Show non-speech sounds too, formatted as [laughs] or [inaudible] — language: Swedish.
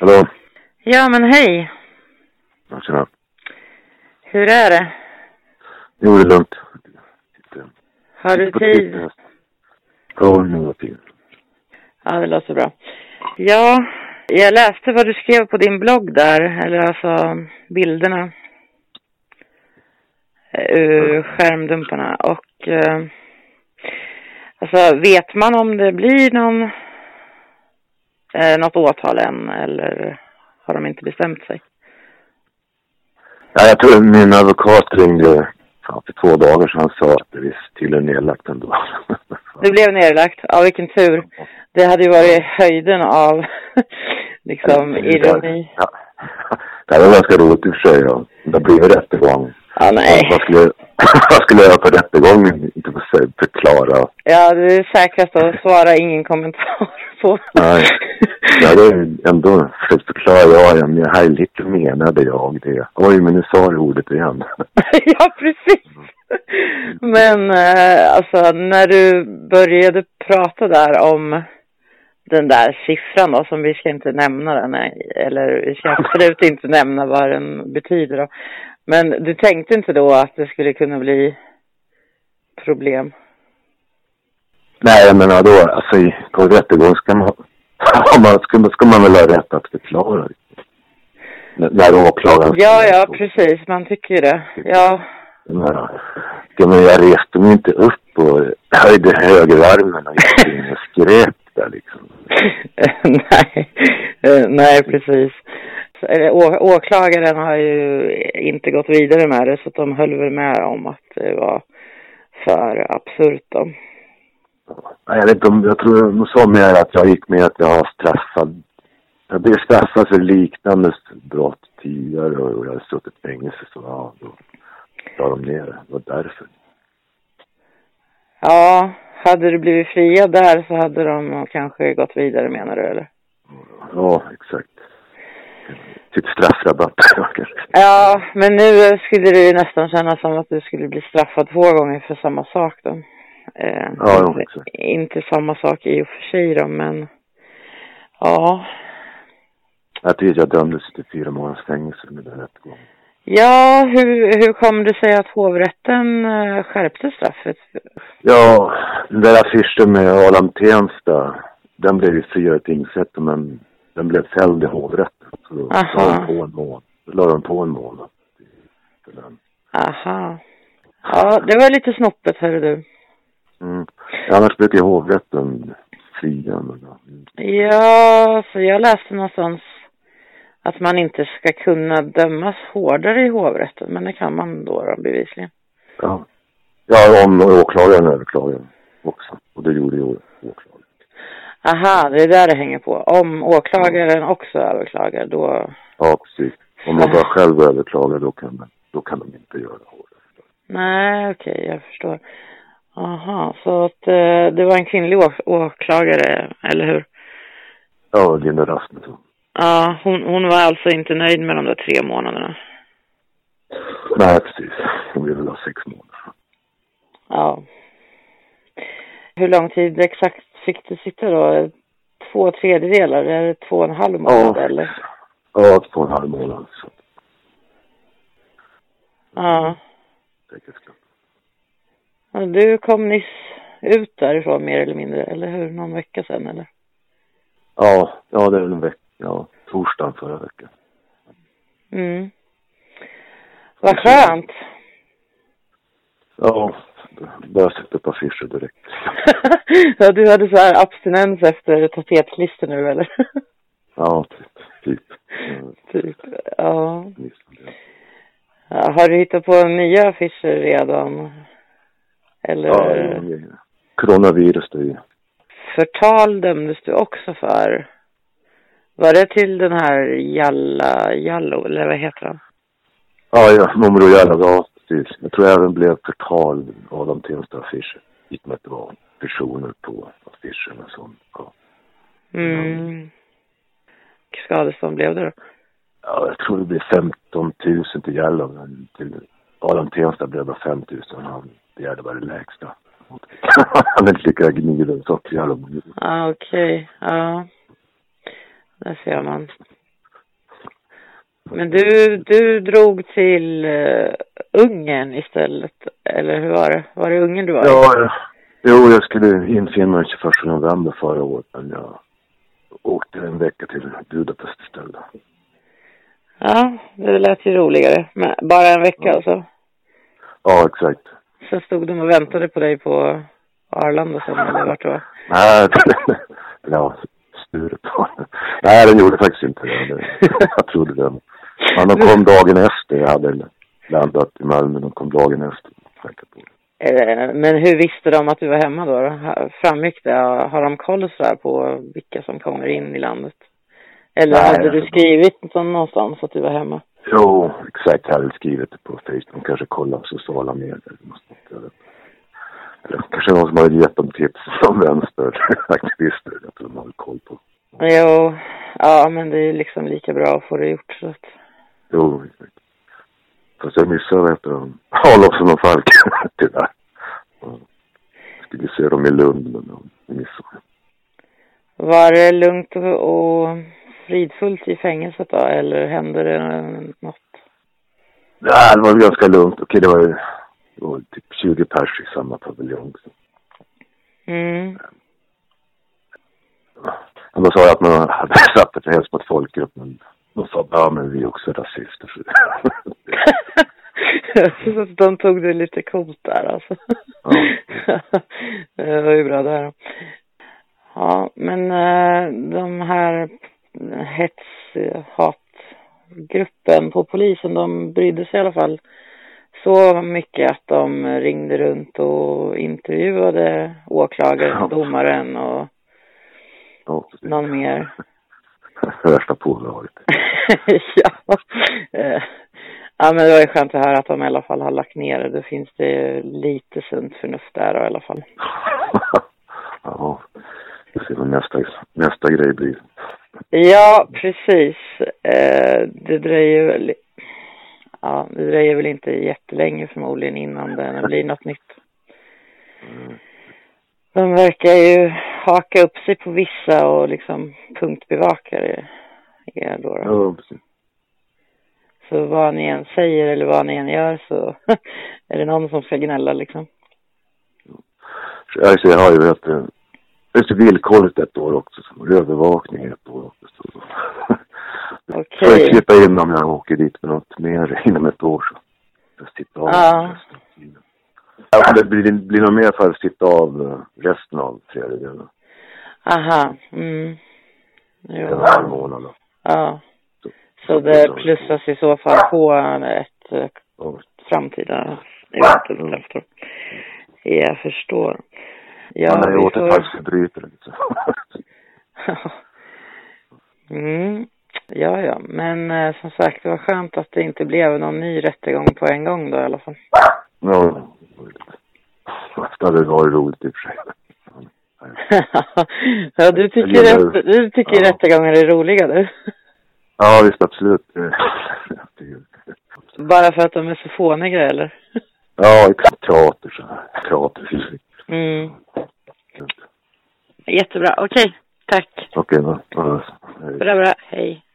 Hallå? Ja, men hej. Tjena. Hur är det? Jo, det är lugnt. Sitter- Har du tid? Ja, nu har tid. Ja, det låter bra. Ja, jag läste vad du skrev på din blogg där, eller alltså bilderna eh, ur skärmdumparna. Och eh, alltså, vet man om det blir någon, eh, något åtal än eller har de inte bestämt sig? Ja, jag tror min advokat ringde för två dagar sedan. Han sa att det visst tydligen är nedlagt ändå. [laughs] Det blev nerlagt. Ja, vilken tur. Det hade ju varit höjden av [laughs] liksom ironi. Ja. Det här var ganska roligt i och för sig. Ja. Det blev rättegång. Ja, nej. Vad skulle, [laughs] vad skulle jag göra på rättegången? Inte förklara. Ja, det är säkrast att svara ingen kommentar på. Nej. Jag hade ändå försökt förklara. Ja, men här lite menade jag det. Oj, men nu sa du ordet igen. [laughs] ja, precis. Men eh, alltså när du började prata där om den där siffran då, som vi ska inte nämna den, eller vi ska absolut inte nämna vad den betyder då. Men du tänkte inte då att det skulle kunna bli problem? Nej, jag menar då, alltså i- på rättegång ska man, [laughs] ska, ska man väl ha rätt att förklara. N- När åklagaren... Ja, ja, precis, man tycker ju det. Ja, ja, men jag reste mig inte upp och höjde högerarmen och gick in och skrek där liksom. [laughs] nej, Eh, nej precis. Eller, å, åklagaren har ju inte gått vidare med det så de höll väl med om att det var för absurt då. Nej, Jag vet inte om, jag tror de sa mer att jag gick med att jag har straffad. Jag blev straffad för liknande brott tidigare och jag har suttit i fängelse så ja, då la de ner det. Det var därför. Ja, hade du blivit friad där så hade de kanske gått vidare menar du eller? Ja, exakt. Typ straffrabatt. [laughs] Ja, men nu skulle det ju nästan kännas som att du skulle bli straffad två gånger för samma sak då. Eh, Ja, inte, inte samma sak i och för sig då, men ja. Jag tycker jag dömdes till fyra månaders fängelse med den rättegången. Ja, hur, hur kom det sig att hovrätten eh, skärpte straffet? Ja, den där affischen med Adam Tensta, den blev ju friad i tingsrätten men den blev fälld i hovrätten. Så då la de på en månad. Då la de på en månad. Aha. Ja, det var lite snoppet, hörru du. Mm. Annars brukar ju hovrätten fria. Men, ja. Ja, så jag läste någonstans att man inte ska kunna dömas hårdare i hovrätten, men det kan man då, då bevisligen. ja. ja, om åklagaren överklagar också. Och det gjorde ju åklagaren. Aha, det är där det hänger på. Om åklagaren också överklagar, då... Ja, precis. Om man bara själv överklagar då kan, man, då kan de inte göra hovrätten. Nej, okej, jag förstår. Aha, så att eh, det var en kvinnlig åklagare, eller hur? Ja, Linda Rasmusson. Ja, hon, hon var alltså inte nöjd med de där tre månaderna. Nej, precis. Hon vill väl ha sex månader. Ja. Hur lång tid exakt fick du sitta då? Två tredjedelar? Eller två och en halv månad eller? Ja, två och en halv månad. Så Ja. säkerhetsklass. Och Du kom nyss ut därifrån mer eller mindre, eller hur? Någon vecka sedan eller? Ja, ja det är väl en vecka. Ja, torsdagen förra veckan. Mm. Vad skönt. Ja, började sätta upp affischer direkt. [laughs] ja, du hade så här abstinens efter tapetklister nu eller? [laughs] Ja, typ. Typ. Typ. Ja. ja. Har du hittat på nya affischer redan? Eller? Ja, coronavirus det är ju. Förtal dömdes du också för. Var det till den här Jalla, Jallo, eller vad heter han? Ja, ja, Momro Jalla, ja, precis. Jag tror även blev förtal av de Tensta affischer. Gick med att det var personer på affischerna som, ja. Mm. Skadestånd blev det då? Ja, jag tror det blev 15 000 till Jalla, men till Adam Tensta blev det 5 000. Han begärde bara det lägsta. Han inte lyckades gnida så. Ja, okej. Ja. Där ser man. Men du, du drog till uh, Ungern istället, eller hur var det? Var det Ungern du var Ja, jo, jag skulle infinna mig 21 november förra året, men jag åkte en vecka till Budapest istället. Ja, det lät ju roligare. Men bara en vecka alltså? Ja, exakt. Sen stod de och väntade på dig på Arlanda sen, eller [laughs] vart det var? Nej, ja, [laughs] Stureplan. Nej, den gjorde faktiskt inte det. [laughs] Jag trodde det. Men de kom dagen efter. Jag hade landat i Malmö. De kom dagen efter. Eh, men hur visste de att du var hemma då? Framgick det? Har de koll så på vilka som kommer in i landet? Eller Nej, hade du skrivit någonstans att du var hemma? Jo, exakt. Jag hade skrivit det på Facebook. Kanske kolla sociala medier. Eller kanske någon som hade gett dem tips som vänsteraktivister. [laughs] Jag tror de hade koll på. Jo, ja men det är liksom lika bra att få det gjort så att... Jo, exakt. Fast jag missade ett av Adolfsson och Falk, [laughs] tyvärr. Jag skulle se dem i Lund, men jag missade. Var det lugnt och fridfullt i fängelset då, eller hände det något? Nej, det var ganska lugnt. Okej, det var, det var typ 20 pers i samma paviljong. Mm. De sa att man hade [laughs] satt ett hets mot folkgrupp, men de sa ja men vi är också rasister. [laughs] Så de tog det lite coolt där alltså. Ja. [laughs] det var ju bra där. Ja, men eh, de här hets, hatgruppen på polisen, de brydde sig i alla fall så mycket att de ringde runt och intervjuade åklagaren, ja. domaren och ja, någon mer. Värsta pådraget. [laughs] ja. Eh, ja, men det var ju skönt att höra att de i alla fall har lagt ner det. Då finns det lite sunt förnuft där då, i alla fall. [laughs] ja, vi ser vad nästa, nästa grej blir. Ja, precis. Eh, det dröjer väl, ja, det dröjer väl inte jättelänge förmodligen innan det blir något nytt. De verkar ju haka upp sig på vissa och liksom punktbevaka det er då. Ja, precis. Så vad ni än säger eller vad ni än gör så [laughs] är det någon som ska gnälla liksom. Jag har ju vet det är villkorligt ett år också. Övervakning ett år också. Okej. Okay. Får jag klippa in om jag åker dit med något mer [laughs] inom ett år så. Jag sitta av ja. Ja, det blir, blir nog mer för att sitta av eh, resten av tredjedelen. Aha, mm. Jo. En halv månad då. Ja. Så, så det plussas i så fall på ett eh, ja. framtida eventuellt mm. Jag förstår. Ja, Han är återfallsförbrytare liksom. mm. Ja, ja. Men eh, som sagt, det var skönt att det inte blev någon ny rättegång på en gång då i alla fall. Ja. Det hade varit roligt i och för sig. [laughs] ja, du tycker, gillar, rätt, du tycker ja. rättegångar är roliga du? [laughs] Ja, visst absolut. Bara för att de är så fåniga eller? Ja, teater så här. Teaterfysik. Mm. Jättebra, okej. Okay. Tack. Okej, okay, då. Bra, bra. Hej.